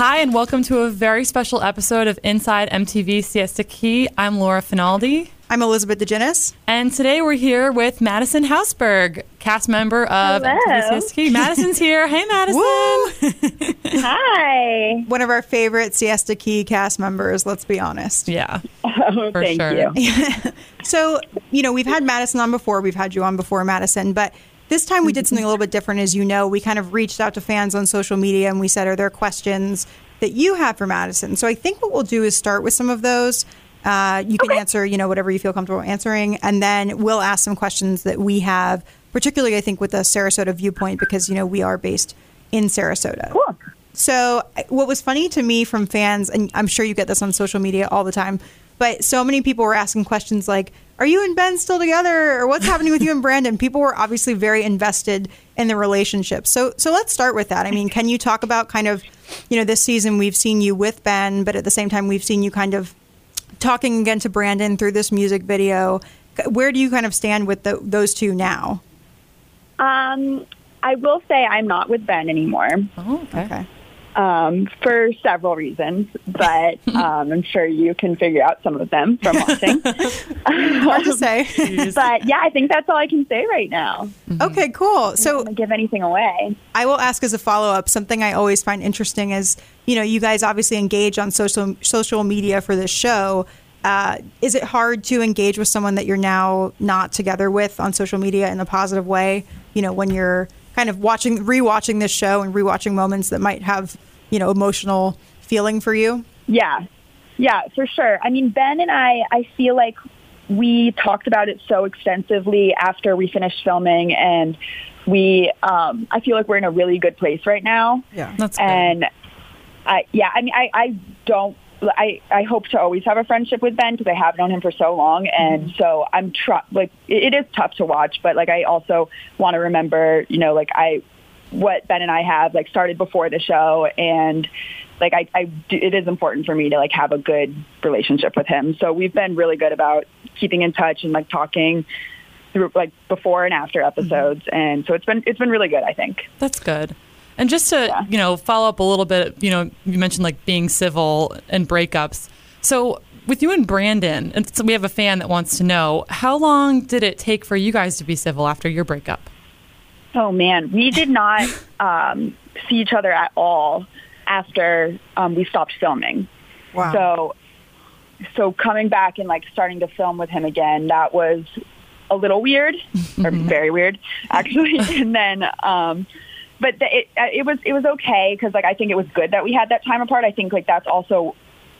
Hi, and welcome to a very special episode of Inside MTV Siesta Key. I'm Laura Finaldi. I'm Elizabeth Djinis. And today we're here with Madison Hausburg, cast member of Hello. Siesta Key. Madison's here. Hey, Madison. Hi. One of our favorite Siesta Key cast members, let's be honest. Yeah, Oh, for thank sure. you. So, you know, we've had Madison on before, we've had you on before, Madison, but this time we did something a little bit different. As you know, we kind of reached out to fans on social media and we said, Are there questions that you have for Madison? So I think what we'll do is start with some of those. Uh, you can answer, you know, whatever you feel comfortable answering, and then we'll ask some questions that we have, particularly, I think, with the Sarasota viewpoint, because, you know, we are based in Sarasota. Cool. So, what was funny to me from fans, and I'm sure you get this on social media all the time, but so many people were asking questions like, Are you and Ben still together? Or what's happening with you and Brandon? People were obviously very invested in the relationship. So, so let's start with that. I mean, can you talk about kind of, you know, this season we've seen you with Ben, but at the same time, we've seen you kind of talking again to Brandon through this music video. Where do you kind of stand with the, those two now? Um, I will say I'm not with Ben anymore Oh, okay. Okay. um, for several reasons, but um, I'm sure you can figure out some of them from watching. Hard to say. but yeah, I think that's all I can say right now. okay, cool. I So, don't give anything away. I will ask as a follow up. Something I always find interesting is, you know, you guys obviously engage on social social media for this show. Uh, is it hard to engage with someone that you're now not together with on social media in a positive way? You know, when you're kind of watching, rewatching this show and rewatching moments that might have, you know, emotional feeling for you. Yeah. Yeah, for sure. I mean, Ben and I, I feel like we talked about it so extensively after we finished filming and we, um, I feel like we're in a really good place right now. Yeah. That's good. I, yeah, I mean, I, I don't, I, I hope to always have a friendship with Ben because I have known him for so long. And mm-hmm. so I'm tr- like, it, it is tough to watch, but like, I also want to remember, you know, like I, what Ben and I have like started before the show and like I, I do, it is important for me to like have a good relationship with him. So we've been really good about keeping in touch and like talking through like before and after mm-hmm. episodes. And so it's been, it's been really good, I think. That's good. And just to, Yeah. you know, follow up a little bit, you know, you mentioned like being civil and breakups. So with you and Brandon, and so we have a fan that wants to know, how long did it take for you guys to be civil after your breakup? Oh man, we did not um, see each other at all after um, we stopped filming. Wow. So, so coming back and like starting to film with him again, that was a little weird, or very weird, actually. and then, um, but the, it uh, it was it was okay because like I think it was good that we had that time apart. I think like that's also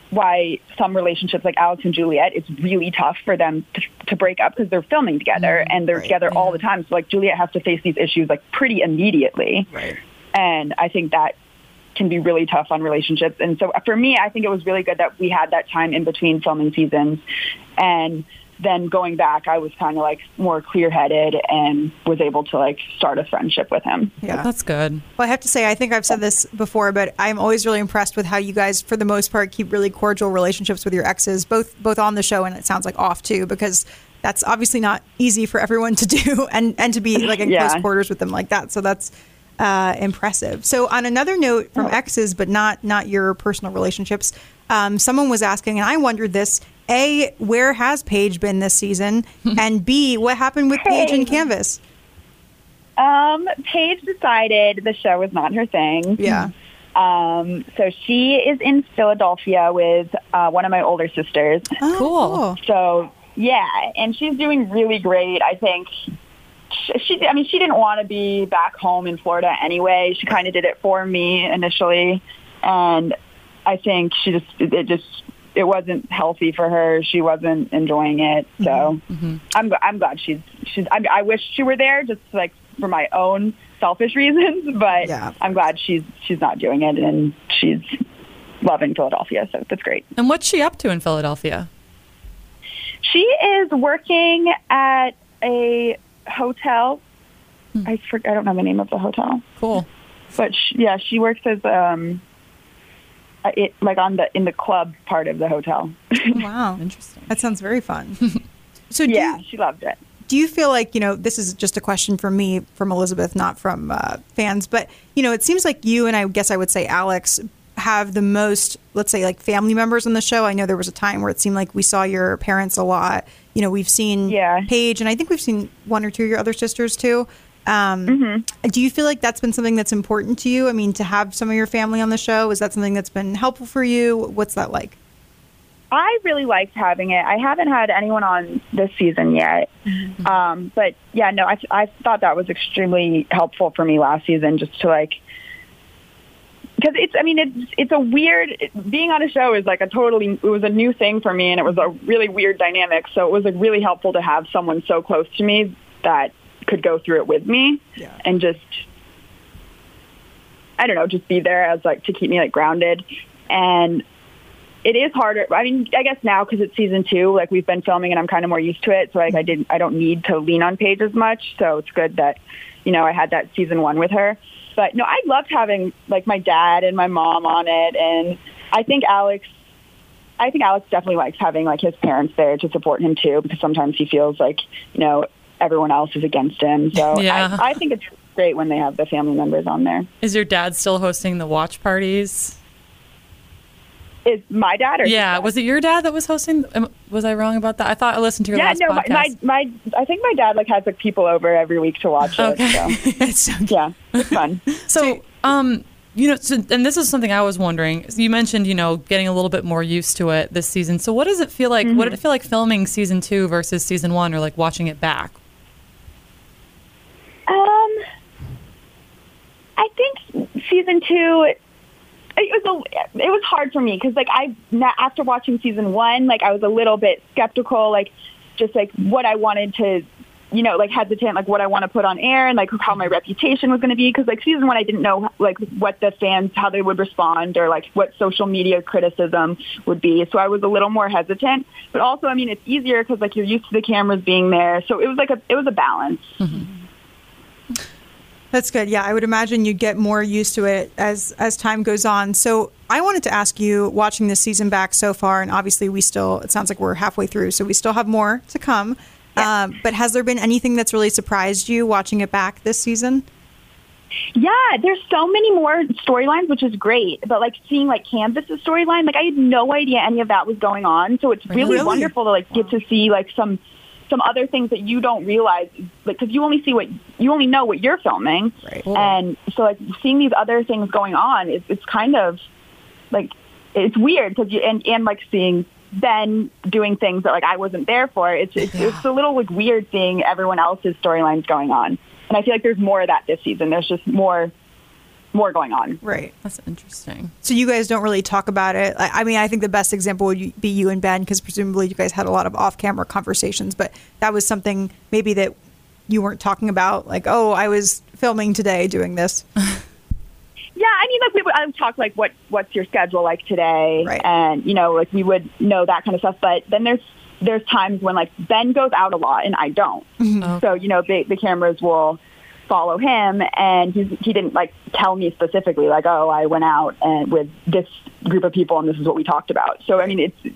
why some relationships like Alex and Juliette, it's really tough for them to, to break up because they're filming together mm, and they're right, together all mm-hmm. the time. So like Juliette has to face these issues like pretty immediately. Right. And I think that can be really tough on relationships. And so uh, for me, I think it was really good that we had that time in between filming seasons. And then going back, I was kind of like more clear headed and was able to like start a friendship with him. Yeah. That's good. Well, I have to say, I think I've said this before, but I'm always really impressed with how you guys, for the most part, keep really cordial relationships with your exes, both both on the show and it sounds like off too, because that's obviously not easy for everyone to do, and and to be like in Yeah. close quarters with them like that. So that's uh, impressive. So on another note from exes, but not not your personal relationships, um, someone was asking, and I wondered this: a, where has Paige been this season, and b, what happened with Paige and Canvas? Um, Paige decided the show was not her thing. Yeah. Um, so she is in Philadelphia with uh, one of my older sisters. Oh, Cool. So yeah, and she's doing really great. I think she, she I mean, she didn't want to be back home in Florida anyway. She kind of did it for me initially, and I think she just it just it wasn't healthy for her. She wasn't enjoying it. Mm-hmm. So mm-hmm. I'm I'm glad she's she's. I, I wish she were there just like for my own selfish reasons, but Yeah. I'm glad she's she's not doing it and she's loving Philadelphia. So that's great. And what's she up to in Philadelphia? She is working at a hotel. Hmm. I forget, I don't know the name of the hotel, Cool. but she, yeah, she works as um, it like on the in the club part of the hotel. Wow. Interesting. That sounds very fun. So do yeah, you, she loved it. do you feel like you know this is just a question from me, from Elizabeth, not from uh, fans, but you know, it seems like you and I guess I would say Alex have the most, let's say, like family members on the show. I know there was a time where it seemed like we saw your parents a lot. You know, we've seen Yeah. Paige, and I think we've seen one or two of your other sisters too. Um, Mm-hmm. Do you feel like that's been something that's important to you? I mean, to have some of your family on the show, is that something that's been helpful for you? What's that like? I really liked having it. I haven't had anyone on this season yet, um, but yeah, no, I, I thought that was extremely helpful for me last season, just to like, because it's, I mean, it's it's a weird being on a show is like a totally it was a new thing for me, and it was a really weird dynamic. So it was like really helpful to have someone so close to me that could go through it with me, Yeah. and just I don't know, just be there as like to keep me like grounded. And it is harder. I mean, I guess now because it's season two, like we've been filming and I'm kind of more used to it. So like I didn't, I don't need to lean on Paige as much. So it's good that, you know, I had that season one with her. But no, I loved having like my dad and my mom on it. And I think Alex, I think Alex definitely likes having like his parents there to support him too, because sometimes he feels like, you know, everyone else is against him. So Yeah. I, I think it's great when they have the family members on there. Is your dad still hosting the watch parties? Is my dad or Yeah, was it your dad that was hosting? Was I wrong about that? I thought I listened to your yeah, last no, podcast. my my I think my dad like has like people over every week to watch it. Okay. So It's yeah, it's fun. So, um, you know, so, and this is something I was wondering. You mentioned, you know, getting a little bit more used to it this season. So, what does it feel like? What did it feel like filming season two versus season one, or like watching it back? Um, I think season two. It was a, it was hard for me because like I after watching season one, like I was a little bit skeptical, like just like what I wanted to, you know, like hesitant, like what I want to put on air and like how my reputation was going to be because like season one, I didn't know like what the fans how they would respond or like what social media criticism would be, so I was a little more hesitant. But also, I mean, it's easier because like you're used to the cameras being there, so it was like a it was a balance. That's good. Yeah, I would imagine you'd get more used to it as as time goes on. So I wanted to ask you, watching this season back so far, and obviously we still it sounds like we're halfway through, so we still have more to come. Um, but has there been anything that's really surprised you watching it back this season? Yeah, there's so many more storylines, which is great. But like seeing like Canvas's storyline, like I had no idea any of that was going on. So it's really, Really? wonderful to like get to see like some some other things that you don't realize, like because you only see what you only know what you're filming, Right. and so like seeing these other things going on, it's it's kind of like it's weird because you and and like seeing Ben doing things that like I wasn't there for. It's it's, it's a little like weird seeing everyone else's storylines going on, and I feel like there's more of that this season. There's just more more going on. Right. That's interesting. So you guys don't really talk about it. I, I mean, I think the best example would be you and Ben, because presumably you guys had a lot of off-camera conversations. But that was something maybe that you weren't talking about, like, oh, I was filming today doing this. Yeah, I mean, like we would I would talk like what what's your schedule like today, Right. and you know, like we would know that kind of stuff. But then there's there's times when like Ben goes out a lot and I don't. Oh. So you know, the, the cameras will follow him, and he he didn't like tell me specifically like, oh, I went out and with this group of people and this is what we talked about. So I mean, it's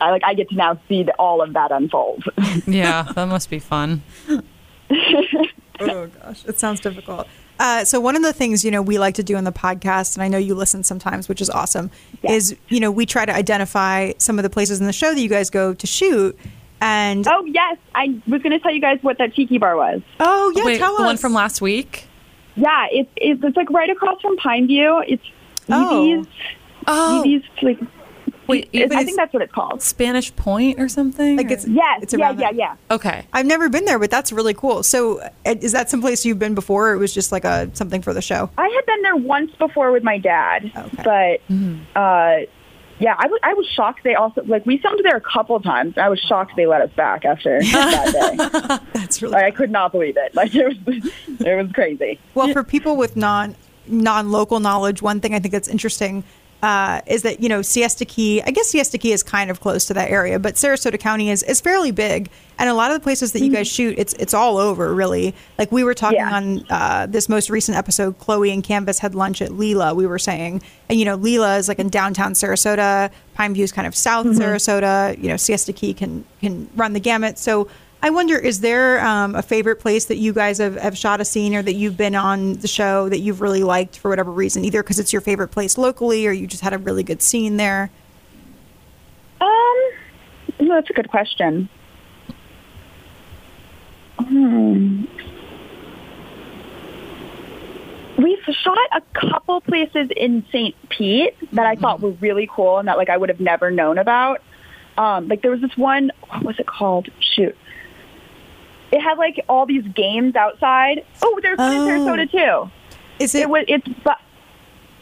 I like I get to now see the, all of that unfold. Yeah, that must be fun. oh gosh, it sounds difficult. Uh, so one of the things you know we like to do in the podcast, and I know you listen sometimes, which is awesome, Yeah. is you know we try to identify some of the places in the show that you guys go to shoot. And oh, yes, I was going to tell you guys what that tiki bar was. Oh, yeah, Wait, tell the us. one from last week? Yeah, it's it's, it's like right across from Pine View. It's Oh. Evie's. Oh, Evie's like. wait, It- I think that's what it's called. Spanish Point or something? Like it's Yes. It's yeah. Yeah. Yeah. okay. I've never been there, but that's really cool. So, uh, is that someplace you've been before? Or it was just like a something for the show. I had been there once before with my dad, Okay. but uh, yeah, I was was shocked. They also like we filmed there a couple times. I was shocked they let us back after that day. That's really Like, I could not believe it. Like it was it was crazy. well for people with non non local knowledge. One thing I think that's interesting. Uh, is that you know Siesta Key? I guess Siesta Key is kind of close to that area, but Sarasota County is, is fairly big, and a lot of the places that you guys shoot, it's it's all over really. Like we were talking Yeah. on uh, this most recent episode, Chloe and Canvas had lunch at Lila. We were saying, and you know Lila is like in downtown Sarasota, Pine View is kind of south Sarasota. You know Siesta Key can can run the gamut. So I wonder, is there um, a favorite place that you guys have, have shot a scene or that you've been on the show that you've really liked for whatever reason, either because it's your favorite place locally or you just had a really good scene there? Um, no, that's a good question. Hmm. We've shot a couple places in St. Pete that I thought were really cool and that like I would have never known about. Um, like there was this one, what was it called? Shoot. It had like all these games outside. Oh, there's one Oh. in Sarasota too. Is it? It was it's but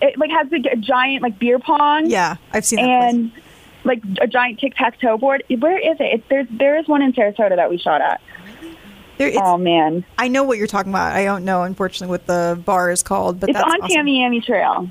it like has like a giant like beer pong. yeah, I've seen that. place. and like a giant tic tac toe board. Where is it? It's, there's there is one in Sarasota that we shot at. There, oh man, I know what you're talking about. I don't know, unfortunately, what the bar is called, but it's that's on awesome. Tamiami Trail.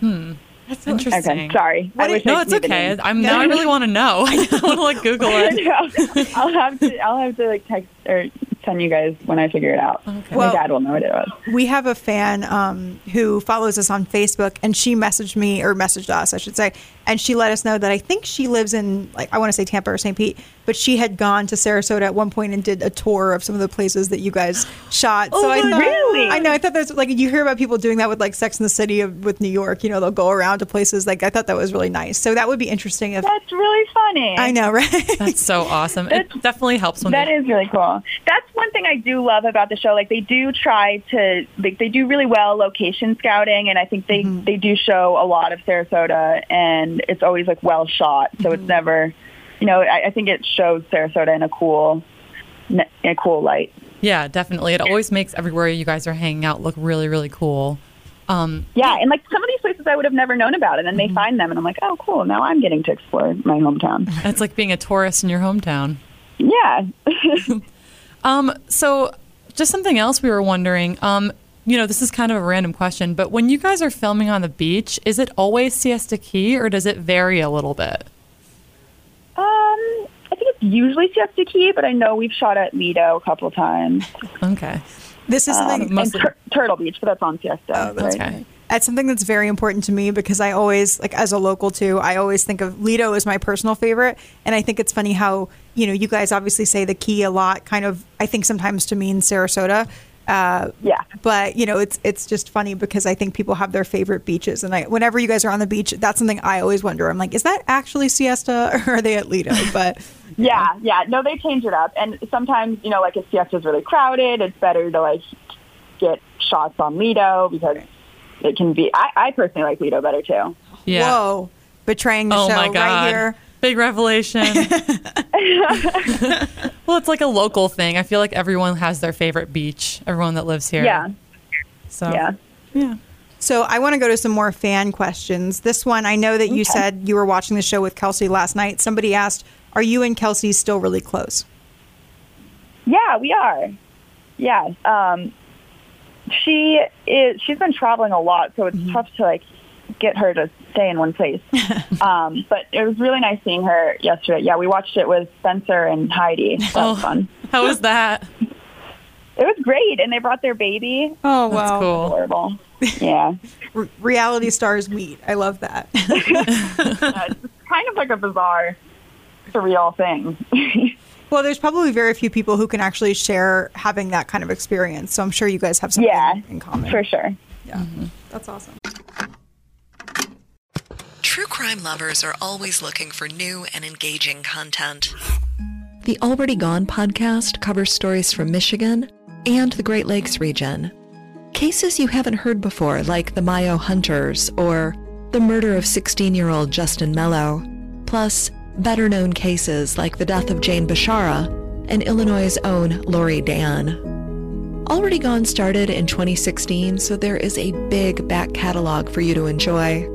Hmm. That's interesting. Okay, sorry. What I is- wish No, I it's okay. name. I'm now I really want to know. I want to like Google it. I'll have to I'll have to like text or send you guys when I figure it out. Okay. Well- My dad will know what it was. we have a fan um, who follows us on Facebook, and she messaged me or messaged us, I should say, and she let us know that I think she lives in like I want to say Tampa or St. Pete, but she had gone to Sarasota at one point and did a tour of some of the places that you guys shot. Oh I thought, Really? I know. I thought that's like you hear about people doing that with like Sex in the City of, with New York. You know, they'll go around to places like I thought that was really nice. So that would be interesting if That's really funny. I know, right? That's so awesome. It definitely helps when That they, is really cool. That's one thing I do love about the show. Like they do try to, like they do really well location scouting, and I think they mm-hmm. they do show a lot of Sarasota, and it's always like well shot. So it's never, you know, I, I think it shows Sarasota in a cool, in a cool light. yeah, definitely. It always makes everywhere you guys are hanging out look really, really cool. Um, Yeah, and like some of these places I would have never known about, and then they find them, and I'm like, oh, cool. Now I'm getting to explore my hometown. it's like being a tourist in your hometown. yeah. Um, so just something else we were wondering. Um, you know, this is kind of a random question, but when you guys are filming on the beach, is it always Siesta Key or does it vary a little bit? Um, I think it's usually Siesta Key, but I know we've shot at Lido a couple times. Okay. this is something Um, Mostly- and Tur- Turtle Beach, but that's on Siesta. Oh, that's right? Okay. That's something that's very important to me because I always, like, as a local too, I always think of Lido as my personal favorite. And I think it's funny how, you know, you guys obviously say the key a lot, kind of, I think sometimes to mean Sarasota. Uh, Yeah. But, you know, it's it's just funny because I think people have their favorite beaches. And I, whenever you guys are on the beach, that's something I always wonder. I'm like, is that actually Siesta or are they at Lido? But Yeah, yeah. No, they change it up. And sometimes, you know, like if Siesta's really crowded, it's better to like get shots on Lido because it can be. I, I personally like Lido better too. Yeah. whoa, betraying the Oh show my God. right here. Big revelation. well, it's like a local thing. I feel like everyone has their favorite beach, everyone that lives here. Yeah, So, yeah. yeah. So I want to go to some more fan questions. This one, I know that you Okay. said you were watching the show with Kelsey last night. Somebody asked, "Are you and Kelsey still really close?" Yeah, we are. Yeah. Um, she is. She's been traveling a lot, so it's tough to like get her to stay in one place. um, but it was really nice seeing her yesterday. Yeah, we watched it with Spencer and Heidi. That Oh. was fun. How was that? It was great, and they brought their baby. Oh wow, That's cool. Horrible. Yeah. R- reality stars meet. I love that. Yeah, it's kind of like a bizarre, surreal thing. well, there's probably very few people who can actually share having that kind of experience. So I'm sure you guys have something yeah, in common. for sure. Yeah, that's awesome. True crime lovers are always looking for new and engaging content. The Already Gone podcast covers stories from Michigan and the Great Lakes region. Cases you haven't heard before, like the Mayo Hunters or the murder of 16 year old Justin Mello, plus better known cases like the death of Jane Bashara and Illinois' own Laurie Dann. Already Gone started in 2016, so there is a big back catalog for you to enjoy.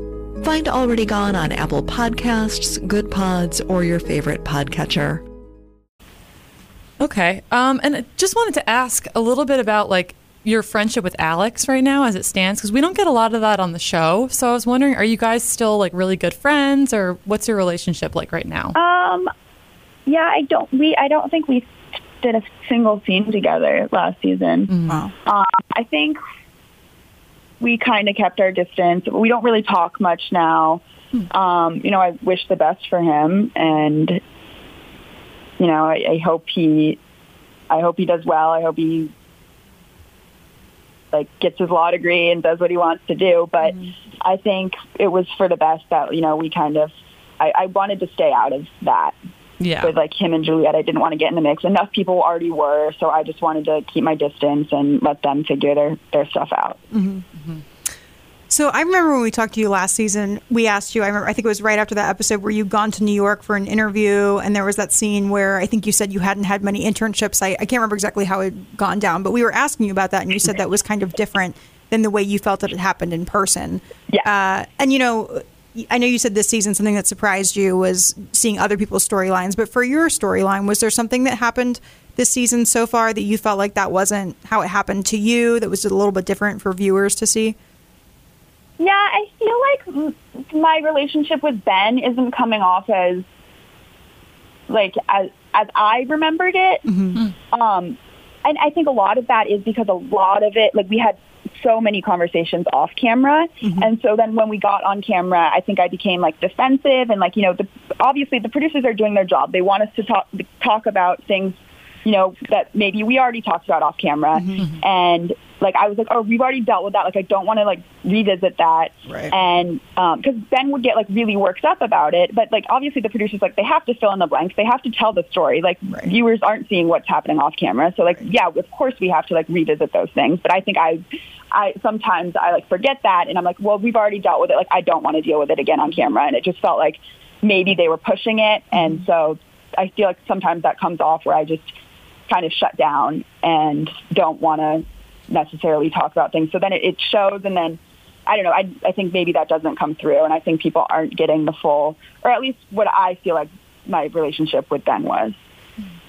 Find Already Gone on Apple Podcasts, Goodpods, or your favorite podcatcher. Okay. Um, and I just wanted to ask a little bit about like your friendship with Alex right now as it stands, because we don't get a lot of that on the show. So I was wondering, are you guys still like really good friends, or what's your relationship like right now? Um, yeah, I don't. We I don't think we did a single scene together last season. Wow. Um, I think we kind of kept our distance. We don't really talk much now. Um, you know, I wish the best for him, and you know, I, I hope he I hope he does well. I hope he like gets his law degree and does what he wants to do. But I think it was for the best that you know we kind of. I, I wanted to stay out of that Yeah. with like him and Juliette. I didn't want to get in the mix. Enough people already were, so I just wanted to keep my distance and let them figure their their stuff out. So I remember when we talked to you last season, we asked you, I remember, I think it was right after that episode where you'd gone to New York for an interview and there was that scene where I think you said you hadn't had many internships. I, I can't remember exactly how it had gone down, but we were asking you about that and you said that was kind of different than the way you felt that it happened in person. Yeah. Uh, and you know, I know you said this season something that surprised you was seeing other people's storylines, but for your storyline, was there something that happened this season so far that you felt like that wasn't how it happened to you, that was a little bit different for viewers to see? Yeah, I feel like my relationship with Ben isn't coming off as like as as I remembered it. Um, and I think a lot of that is because a lot of it, like we had so many conversations off camera, mm-hmm. and so then when we got on camera, I think I became like defensive and like you know, the, obviously the producers are doing their job. They want us to talk talk about things you know, that maybe we already talked about off camera. Mm-hmm. And like, I was like, oh, we've already dealt with that. Like, I don't want to like revisit that. Right. And, um, cause Ben would get like really worked up about it. But like, obviously the producers, like, they have to fill in the blanks. They have to tell the story. Like Right. viewers aren't seeing what's happening off camera. So like, yeah, of course we have to like revisit those things. But I think I, I sometimes I like forget that and I'm like, well, we've already dealt with it. Like, I don't want to deal with it again on camera. And it just felt like maybe they were pushing it. And so I feel like sometimes that comes off where I just kind of shut down and don't want to necessarily talk about things. So then it, it shows, and then I don't know. I I think maybe that doesn't come through, and I think people aren't getting the full, or at least what I feel like my relationship with Ben was.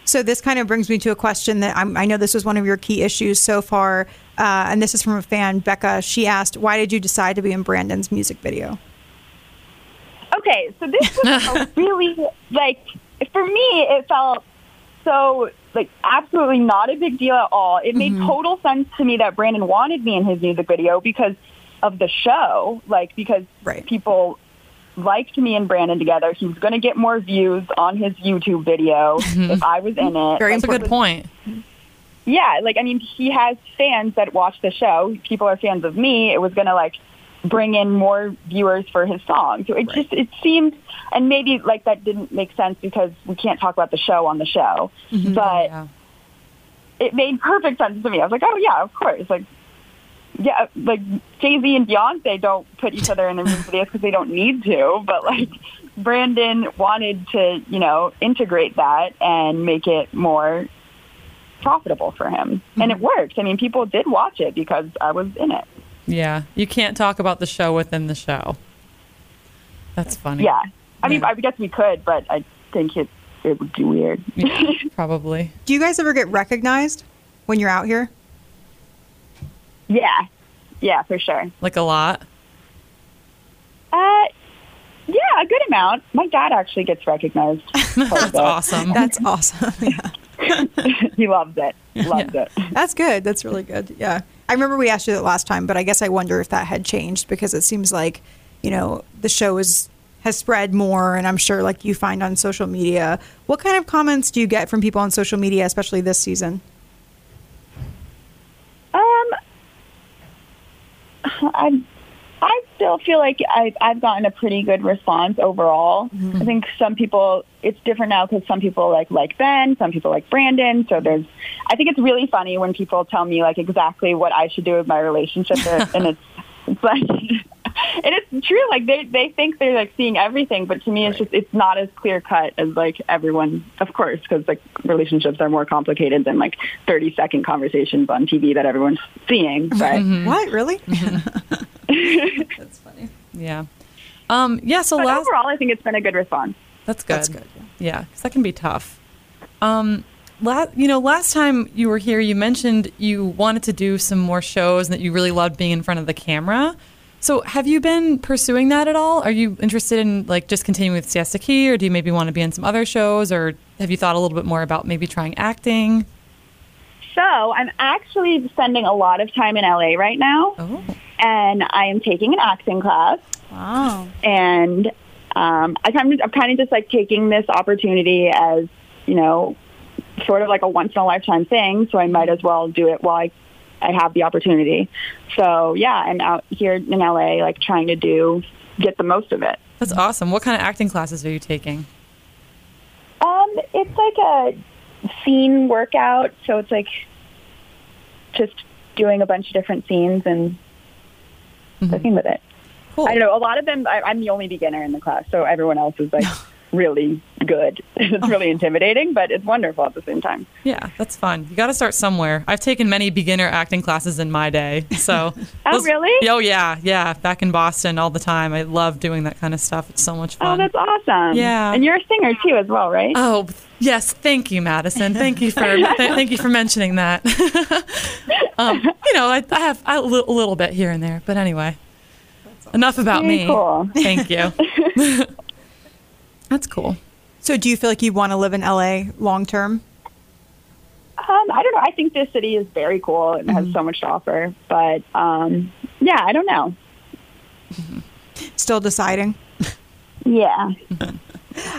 So this kind of brings me to a question that I'm, I know this was one of your key issues so far, uh, and this is from a fan, Becca. She asked, "Why did you decide to be in Brandon's music video?" Okay, so this was a really like for me it felt so like absolutely not a big deal at all. It made mm-hmm. total sense to me that Brandon wanted me in his music video because of the show, like because Right. people liked me and Brandon together. He was going to get more views on his YouTube video mm-hmm. if I was in it. Very Like, a good was- point. yeah, like I mean, he has fans that watch the show. People are fans of me. It was gonna like bring in more viewers for his song. So it just it seemed, and maybe like that didn't make sense because we can't talk about the show on the show. Mm-hmm. But Yeah. it made perfect sense to me. I was like, oh yeah, of course. Like, yeah, like Jay Z and Beyonce don't put each other in their music videos because they don't need to. But like, Brandon wanted to, you know, integrate that and make it more profitable for him, and it mm-hmm. worked. I mean, people did watch it because I was in it. Yeah. You can't talk about the show within the show. That's funny. Yeah, I mean, Yeah. I guess we could, but I think it it would be weird. Yeah, probably. Do you guys ever get recognized when you're out here? yeah, yeah, for sure. Like a lot. Uh, yeah, a good amount. My dad actually gets recognized. That's awesome. That's awesome. Yeah. he loves it. Loves Yeah. it. That's good. That's really good. Yeah. I remember we asked you that last time, but I guess I wonder if that had changed because it seems like, you know, the show is has spread more and I'm sure like you find on social media. What kind of comments do you get from people on social media, especially this season? Um, I I still feel like I've, I've gotten a pretty good response overall. Mm-hmm. I think some people it's different now because some people like like Ben, some people like Brandon. So there's I think it's really funny when people tell me like exactly what I should do with my relationship, and it's it's like. And it's true, like they they think they're like seeing everything, but to me, it's just it's not as clear cut as like everyone, of course, because like relationships are more complicated than like thirty second conversations on TV that everyone's seeing. But What? Really? That's funny. Yeah. Um, yeah, so but last overall, I think it's been a good response. That's good. That's good, Yeah, because that can be tough. Um, la- you know, last time you were here, you mentioned you wanted to do some more shows and that you really loved being in front of the camera. So, have you been pursuing that at all? Are you interested in like just continuing with Siesta Key, or do you maybe want to be in some other shows, or have you thought a little bit more about maybe trying acting? So I'm actually spending a lot of time in LA right now, Oh, and I am taking an acting class. Wow. and um, I kind of, I'm kind of just like taking this opportunity as you know sort of like a once in a lifetime thing, so I might as well do it while I I have the opportunity. So yeah, I'm out here in LA, like trying to do get the most of it. That's awesome. What kind of acting classes are you taking? Um, it's like a scene workout, so it's like just doing a bunch of different scenes and working with it. Cool. I don't know. A lot of them, I, I'm the only beginner in the class, so everyone else is like really good. it's really intimidating, but it's wonderful at the same time. Yeah, that's fun. You got to start somewhere. I've taken many beginner acting classes in my day. So Oh, really? Oh yeah, yeah. Back in Boston all the time. I love doing that kind of stuff. It's so much fun. Oh, that's awesome. Yeah. And you're a singer too, as well, right? Oh yes, thank you, Madison. Thank you for th- thank you for mentioning that. um, you know, I, I have a li- a little bit here and there, but anyway, enough about Very me. cool. Thank you. That's cool. So, do you feel like you want to live in LA long term? Um, I don't know. I think this city is very cool and has so much to offer. But um, yeah, I don't know. Still deciding. Yeah.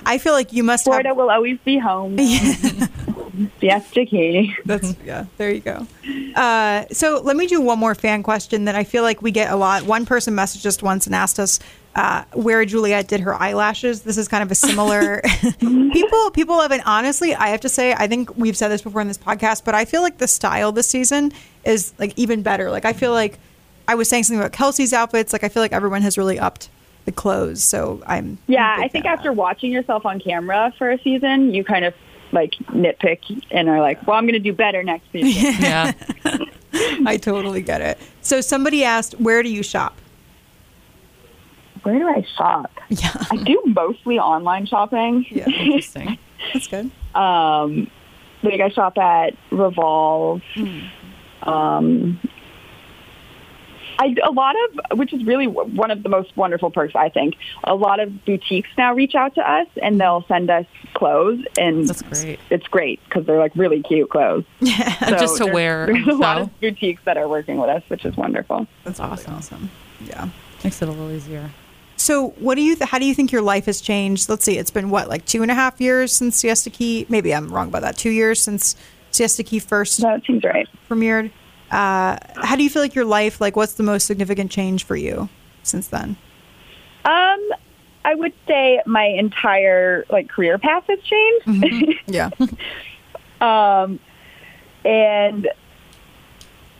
I feel like you must Florida have. will always be home. Siesta Key. That's yeah. There you go. Uh, so let me do one more fan question that I feel like we get a lot. One person messaged us once and asked us uh, where Juliette did her eyelashes. This is kind of a similar. people people have been honestly. I have to say, I think we've said this before in this podcast, but I feel like the style this season is like even better. Like I feel like I was saying something about Kelsey's outfits. Like I feel like everyone has really upped the clothes. So I'm Yeah, I'm I think fan of after watching yourself on camera for a season, you kind of like nitpick and are like, well, I'm going to do better next season. Yeah. I totally get it. So somebody asked, where do you shop? Where do I shop? Yeah, I do mostly online shopping. yeah, Interesting. that's good. Um, like I shop at Revolve. Um, I a lot of which is really one of the most wonderful perks I think. A lot of boutiques now reach out to us and they'll send us clothes, and That's great. it's great because they're like really cute clothes. So Just to there's- wear There's a lot of boutiques that are working with us, which is wonderful. That's awesome. awesome. Yeah. Makes it a little easier. So, what do you? Th- how do you think your life has changed? Let's see. It's been what, like two and a half years since Siesta Key. Maybe I'm wrong about that. Two years since Siesta Key first That seems right. premiered. Uh, how do you feel like your life? Like, what's the most significant change for you since then? Um, I would say my entire like career path has changed. Yeah. um, and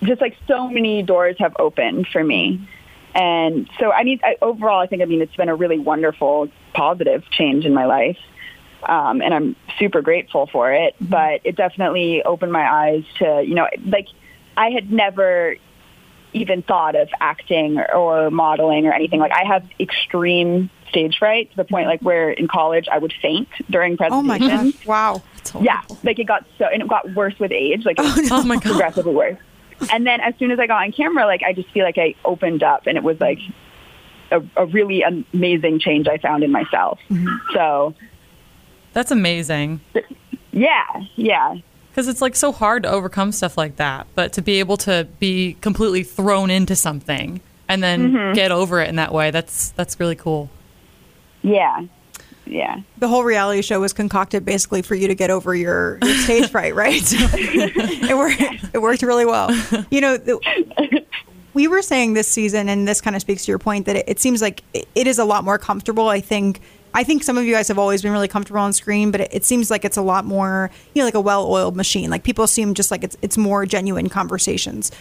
just like so many doors have opened for me. And so, I mean, I, overall, I think, I mean, it's been a really wonderful, positive change in my life. Um, and I'm super grateful for it. But it definitely opened my eyes to, you know, like I had never even thought of acting or, modeling or anything. Like I have extreme stage fright to the point like where in college I would faint during oh my presentations. Wow. Yeah, like it got so, and it got worse with age. Like, it was Oh my god. progressively worse. And then as soon as I got on camera, like I just feel like I opened up, and it was like a, a really amazing change I found in myself. So That's amazing. yeah, yeah, Because it's like so hard to overcome stuff like that, but to be able to be completely thrown into something and then Mm-hmm. get over it in that way, that's that's really cool. yeah, yeah. The whole reality show was concocted basically for you to get over your, your stage fright, right? So it worked. It worked really well. You know, the, we were saying this season, and this kind of speaks to your point that it, it seems like it, it is a lot more comfortable. I think. I think some of you guys have always been really comfortable on screen, but it, it seems like it's a lot more, you know, like a well-oiled machine. Like people seem just like it's it's more genuine conversations.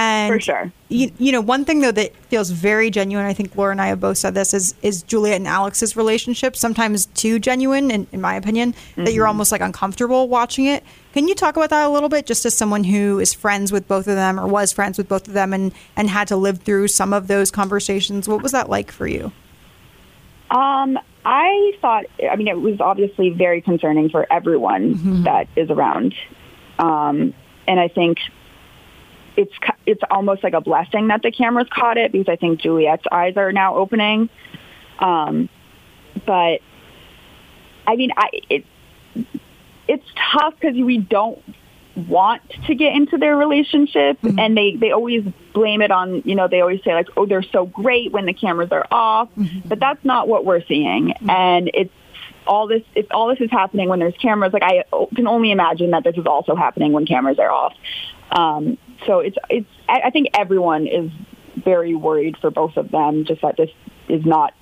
And For sure. you, you know, one thing though that feels very genuine, I think Laura and I have both said this, is is Juliette and Alex's relationship sometimes too genuine, in, in my opinion, that you're almost like uncomfortable watching it. Can you talk about that a little bit, just as someone who is friends with both of them or was friends with both of them and and had to live through some of those conversations? What was that like for you? Um, I thought, I mean, it was obviously very concerning for everyone that is around. Um, and I think it's it's almost like a blessing that the cameras caught it because I think Juliette's eyes are now opening. Um, but I mean, I it it's tough because we don't want to get into their relationship and they they always blame it on you know they always say like oh they're so great when the cameras are off. But that's not what we're seeing. And it's all this if all this is happening when there's cameras, like I can only imagine that this is also happening when cameras are off. Um, so it's it's I, I think everyone is very worried for both of them, just that this is not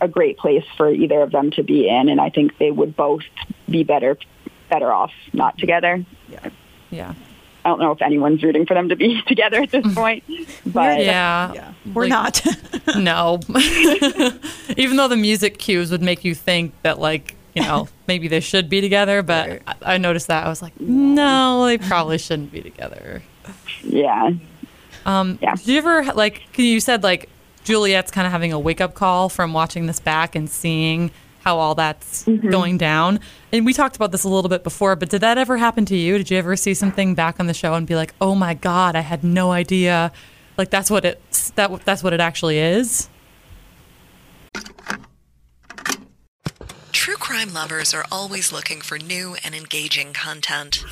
a great place for either of them to be in, and I think they would both be better better off not together. Yeah. Yeah. I don't know if anyone's rooting for them to be together at this mm. point, but Yeah. Yeah, we're Like- not. No. Even though the music cues would make you think that, like, you know, maybe they should be together, but Right. I, I noticed that. I was like, no, they probably shouldn't be together. Yeah. Um, Yeah. Did you ever, like? you said, like, Juliette's kind of having a wake up call from watching this back and seeing how all that's going down. And we talked about this a little bit before, but did that ever happen to you? Did you ever see something back on the show and be like, oh my God, I had no idea? Like, that's what it that, that's what it actually is? True crime lovers are always looking for new and engaging content.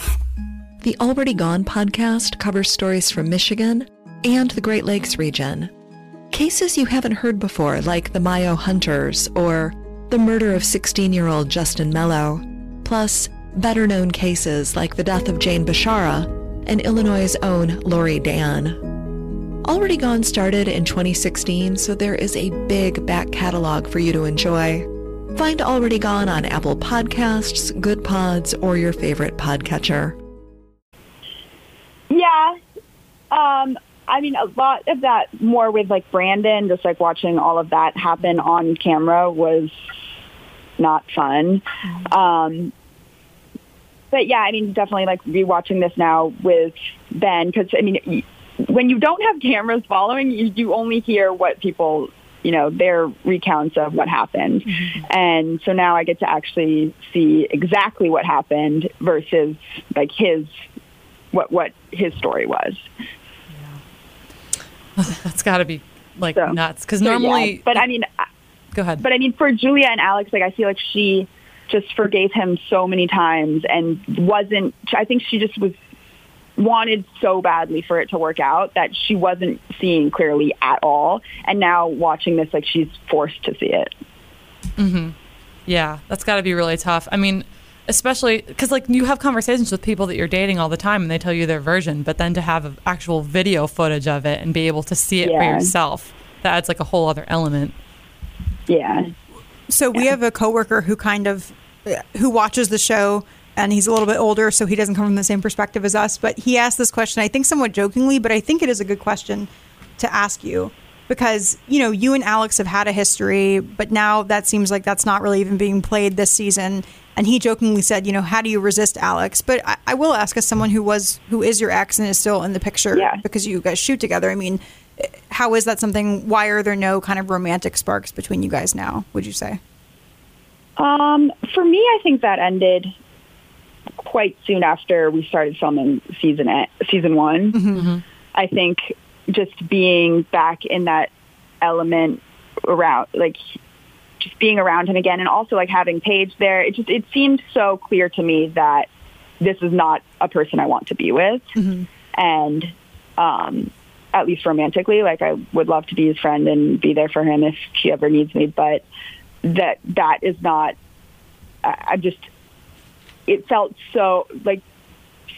The Already Gone podcast covers stories from Michigan and the Great Lakes region. Cases you haven't heard before, like the Mayo Hunters or the murder of 16 year old Justin Mello, plus better known cases like the death of Jane Bashara and Illinois' own Laurie Dann. Already Gone started in 2016, so there is a big back catalog for you to enjoy. Find Already Gone on Apple Podcasts, Goodpods, or your favorite podcatcher. Yeah. Um, I mean, a lot of that more with like Brandon, just like watching all of that happen on camera was not fun. Um, but yeah, I mean, definitely like rewatching this now with Ben because I mean, when you don't have cameras following, you, you only hear what people, you know, their recounts of what happened, and so now I get to actually see exactly what happened versus like his what what his story was. That's got to be, like, So- nuts. Because So, yeah. normally, but I mean, go ahead. but I mean, for Julia and Alex, like I feel like she just forgave him so many times and wasn't. I think she just was wanted so badly for it to work out that she wasn't seeing clearly at all. And now watching this, like she's forced to see it. mhm Yeah, that's got to be really tough. I mean, especially because like you have conversations with people that you're dating all the time, and they tell you their version, but then to have actual video footage of it and be able to see it for yourself, that adds like a whole other element. Yeah. So we have a coworker who kind of who watches the show and he's a little bit older so he doesn't come from the same perspective as us but he asked this question I think somewhat jokingly but I think it is a good question to ask you because you know you and Alex have had a history but now that seems like that's not really even being played this season and he jokingly said you know how do you resist Alex but I, I will ask as someone who was who is your ex and is still in the picture Yeah. because you guys shoot together I mean how is that something why are there no kind of romantic sparks between you guys now would you say Um, for me, I think that ended quite soon after we started filming season season one. I think just being back in that element around, like just being around him again, and also like having Paige there, it just it seemed so clear to me that this is not a person I want to be with, and um, at least romantically, like I would love to be his friend and be there for him if he ever needs me, but that that is not I, I just it felt so like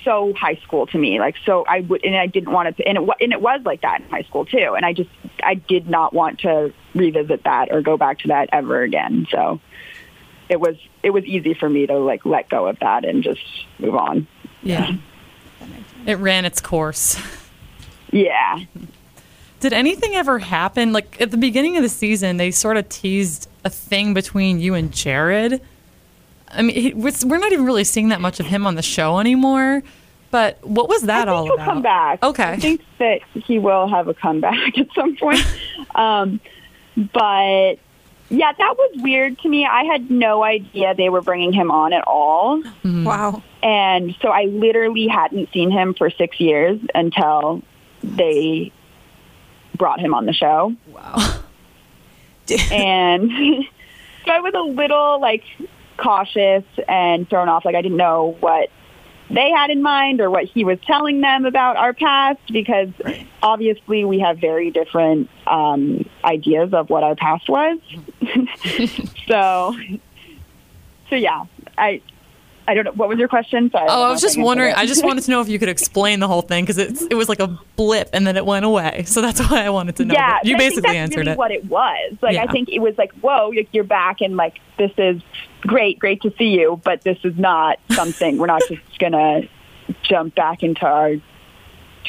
so high school to me like so I would and I didn't want to and it and it was like that in high school too and I just I did not want to revisit that or go back to that ever again so it was it was easy for me to like let go of that and just move on Yeah, it ran its course. yeah Did anything ever happen? Like at the beginning of the season, they sort of teased a thing between you and Jared. I mean, he, we're we're not even really seeing that much of him on the show anymore. But what was that I think all he'll about? come back. Okay. I think that he will have a comeback at some point. um, but yeah, that was weird to me. I had no idea they were bringing him on at all. Wow. And so I literally hadn't seen him for six years until they brought him on the show. Wow. and so I was a little like cautious and thrown off. Like I didn't know what they had in mind or what he was telling them about our past because obviously we have very different um, ideas of what our past was. so so yeah, I I don't know. What was your question? Sorry. Oh, I was just wondering. I just wanted to know if you could explain the whole thing because it it was like a blip and then it went away. So that's why I wanted to know. yeah, you but I think basically that's answered really it. What it was like, Yeah. I think it was like, whoa, you're back, and like this is great, great to see you, but this is not something. we're not just gonna jump back into our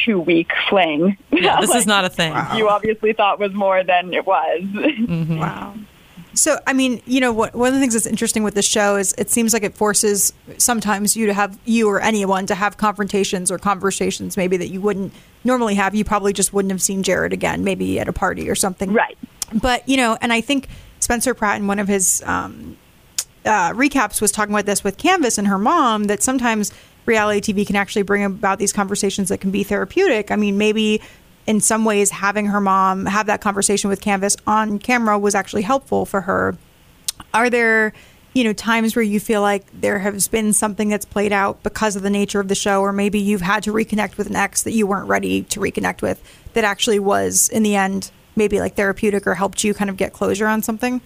two week fling. yeah, this is not a thing. You obviously thought was more than it was. Mm-hmm. Wow. So, I mean, you know, what, one of the things that's interesting with this show is it seems like it forces sometimes you to have you or anyone to have confrontations or conversations maybe that you wouldn't normally have. You probably just wouldn't have seen Jared again, maybe at a party or something. right. But, you know, and I think Spencer Pratt in one of his um, uh, recaps was talking about this with Canvas and her mom that sometimes reality TV can actually bring about these conversations that can be therapeutic. I mean, maybe in some ways having her mom have that conversation with Canvas on camera was actually helpful for her. Are there, you know, times where you feel like there has been something that's played out because of the nature of the show, or maybe you've had to reconnect with an ex that you weren't ready to reconnect with that actually was in the end maybe like therapeutic or helped you kind of get closure on something?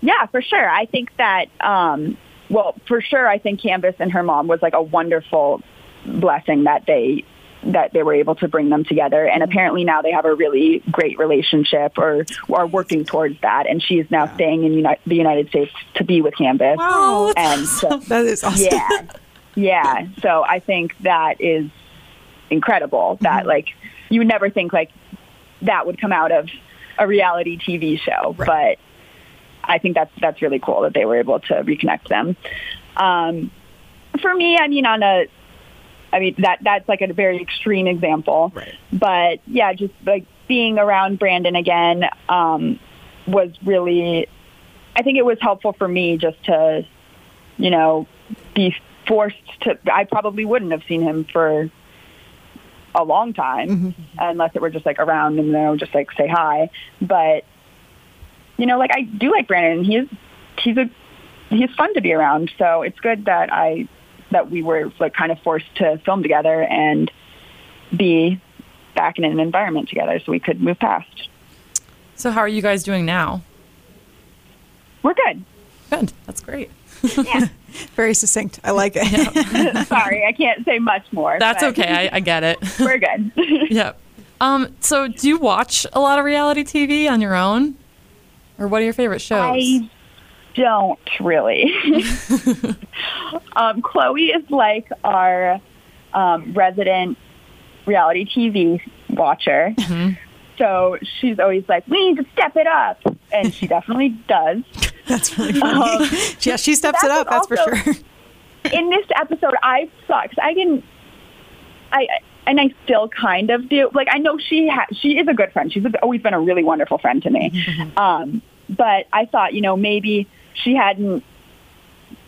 Yeah, for sure. I think that, um, well, for sure, I think Canvas and her mom was like a wonderful blessing that they that they were able to bring them together. And apparently now they have a really great relationship or are working towards that. And she is now staying in Uni- the United States to be with Canvas. Wow, And so, That is awesome. yeah, yeah. So I think that is incredible. That like you would never think like that would come out of a reality TV show, but I think that's that's really cool that they were able to reconnect them. Um, for me, I mean, on a, I mean that that's like a very extreme example, Right. but yeah, just like being around Brandon again um, was really, I think it was helpful for me just to, you know, be forced to. I probably wouldn't have seen him for a long time unless it were just like around and you know just like say hi, but you know, like I do like Brandon. He's he's a he's fun to be around. So it's good that I that we were like kind of forced to film together and be back in an environment together, so we could move past. So how are you guys doing now? We're good. Good. That's great. Yeah. Very succinct. I like it. Sorry, I can't say much more. That's okay. I, I get it. We're good. yep. Um. So do you watch a lot of reality TV on your own, or what are your favorite shows? I don't really. um, Chloe is like our um, resident reality TV watcher. So she's always like, we need to step it up. And she definitely does. That's really funny. yeah, she steps it up. That's also- for sure. In this episode, I saw, because I didn't, I, and I still kind of do. Like, I know she ha- she is a good friend. She's always been a really wonderful friend to me. Um, but I thought, you know, maybe she hadn't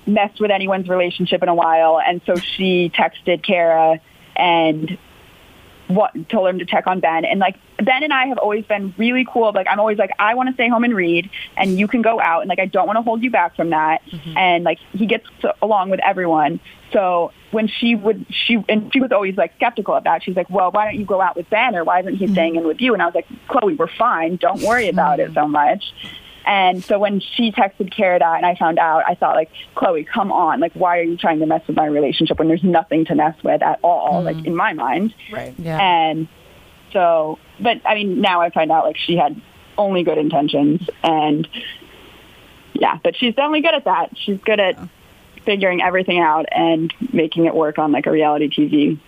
messed with anyone's relationship in a while, and so she texted Kara and what told him to check on Ben. And like Ben and I have always been really cool. Like I'm always like I want to stay home and read, and you can go out, and like I don't want to hold you back from that. Mm-hmm. And like he gets along with everyone. So when she would she and she was always like skeptical of that. She's like, well, why don't you go out with Ben, or why isn't he mm-hmm. staying in with you? And I was like, Chloe, we're fine. Don't worry about it mm-hmm. so much. And so when she texted Kara and I found out, I thought like, Chloe, come on. Like, why are you trying to mess with my relationship when there's nothing to mess with at all, like mm. in my mind? Right. yeah. And so, but I mean, now I find out like she had only good intentions and yeah, but she's definitely good at that. She's good at figuring everything out and making it work on like a reality TV.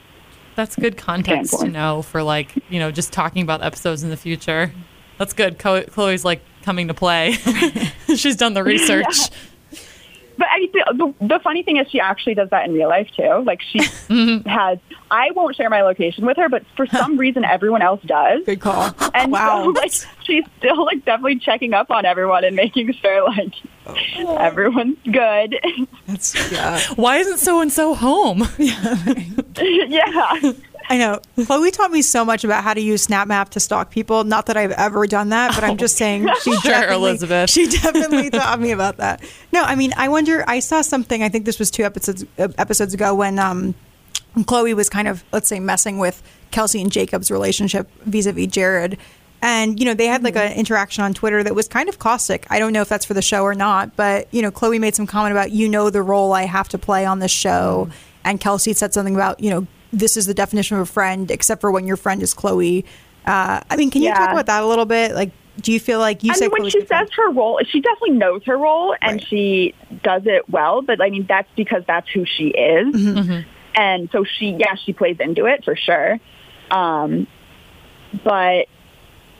That's good context to standpoint. know for like you know just talking about episodes in the future. That's good. Chloe's like coming to play. She's done the research. But I the, the funny thing is, she actually does that in real life too. Like she mm-hmm. has. I won't share my location with her, but for some reason, everyone else does. Good call. And wow. so, like, she's still like definitely checking up on everyone and making sure like oh. everyone's good. That's, yeah. Why isn't so and so home? yeah. I know. Chloe taught me so much about how to use SnapMap to stalk people. Not that I've ever done that, but I'm just saying she Sure, definitely, Elizabeth. She definitely taught me about that. No, I mean, I wonder. I saw something. I think this was two episodes episodes ago when um, Chloe was kind of, let's say, messing with Kelsey and Jacob's relationship vis-a-vis Jared. And, you know, they had like an interaction on Twitter that was kind of caustic. I don't know if that's for the show or not, but, you know, Chloe made some comment about, you know, the role I have to play on this show. And Kelsey said something about, you know, this is the definition of a friend, except for when your friend is Chloe. Uh, I mean, can you talk about that a little bit? Like, do you feel like you I said mean, when Chloe's she your friend? says her role, she definitely knows her role and Right. she does it well. But I mean, that's because that's who she is, Mm-hmm. and so she, yeah, she plays into it for sure. Um, but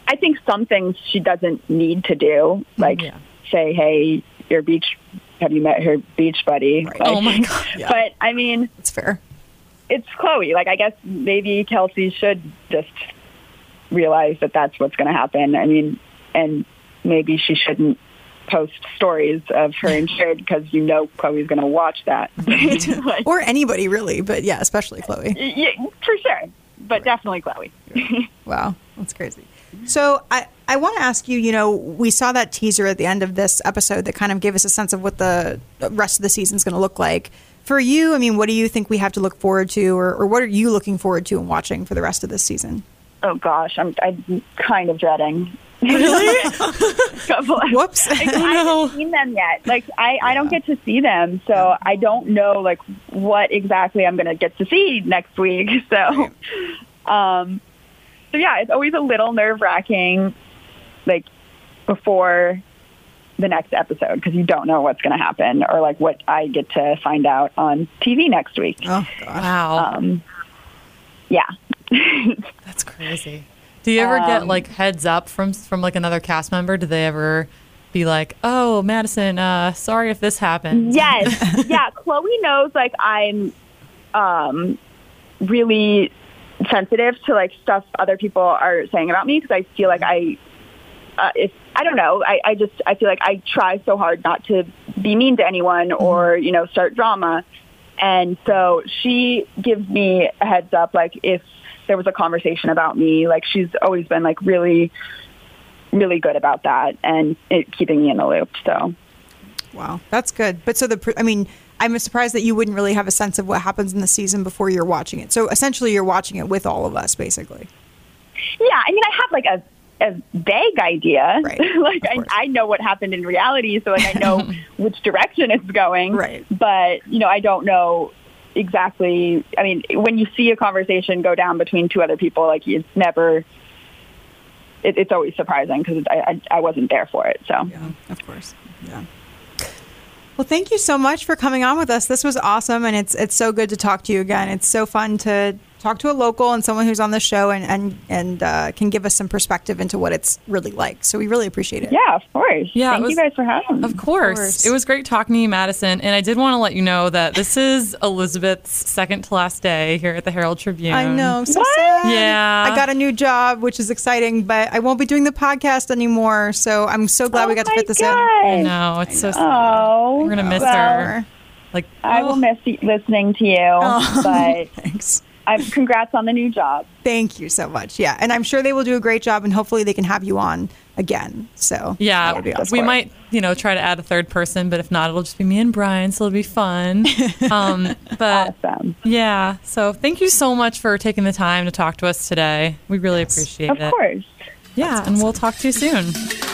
I think some things she doesn't need to do, like Yeah. say, "Hey, your beach, have you met her beach buddy?" Right. Like, Oh my God. Yeah. But I mean, It's fair. It's Chloe. Like, I guess maybe Kelsey should just realize that that's what's going to happen. I mean, and maybe she shouldn't post stories of her insured because you know Chloe's going to watch that. like, Or anybody, really. But yeah, especially Chloe. yeah, for sure, but definitely Chloe. Wow, that's crazy. So I, I want to ask you, you know, we saw that teaser at the end of this episode that kind of gave us a sense of what the rest of the season is going to look like. For you, I mean, what do you think we have to look forward to, or, or what are you looking forward to and watching for the rest of this season? oh gosh, I'm, I'm kind of dreading. Really? Couple of- Whoops. I haven't seen them yet. Like I, I don't get to see them, so I don't know like what exactly I'm going to get to see next week. So, um, so yeah, it's always a little nerve wracking, like before the next episode because you don't know what's going to happen or like what I get to find out on TV next week. oh, gosh. Wow. Um, yeah. That's crazy. Do you ever get Um, like heads up from from like another cast member? Do they ever be like, "Oh, Madisson, uh, sorry if this happened." Yes. yeah. Chloe knows like I'm um, really sensitive to like stuff other people are saying about me because I feel like I, uh, if I don't know, I, I just I feel like I try so hard not to be mean to anyone or you know start drama, and so she gives me a heads up like if there was a conversation about me, like she's always been like really, really good about that and it keeping me in the loop. So. Wow, that's good. But so the, pr- I mean, I'm surprised that you wouldn't really have a sense of what happens in the season before you're watching it. So essentially, you're watching it with all of us, basically. Yeah, I mean, I have like a a vague idea. Right, like I. I know what happened in reality, so like I know which direction it's going. Right. But you know, I don't know exactly. I mean, when you see a conversation go down between two other people, like it's never. It, it's always surprising because I, I I wasn't there for it. So Yeah, of course. Yeah. Well, thank you so much for coming on with us. This was awesome, and it's it's so good to talk to you again. It's so fun to talk to a local and someone who's on the show and and and uh, can give us some perspective into what it's really like. So we really appreciate it. yeah, of course. Yeah, Thank was- you guys for having me. Of course. course. It was great talking to you, Madisson. And I did want to let you know that this is Elizabeth's second to last day here at the Herald Tribune. I know, so What? sad. Yeah. I got a new job, which is exciting, but I won't be doing the podcast anymore. So I'm so glad we Oh got to fit this God. I know. It's so sad. Oh, We're going to miss well, her. Like, I oh. will miss y- listening to you, Oh. but. Thanks. I'm, congrats on the new job. Thank you so much. Yeah, and I'm sure they will do a great job, and hopefully they can have you on again. So Yeah, that would be awesome. we might, you know, try to add a third person, but if not, it'll just be me and Brian, so it'll be fun. Um, but Awesome. yeah, so thank you so much for taking the time to talk to us today. We really appreciate Of it. Of course. Yeah, and we'll talk to you soon.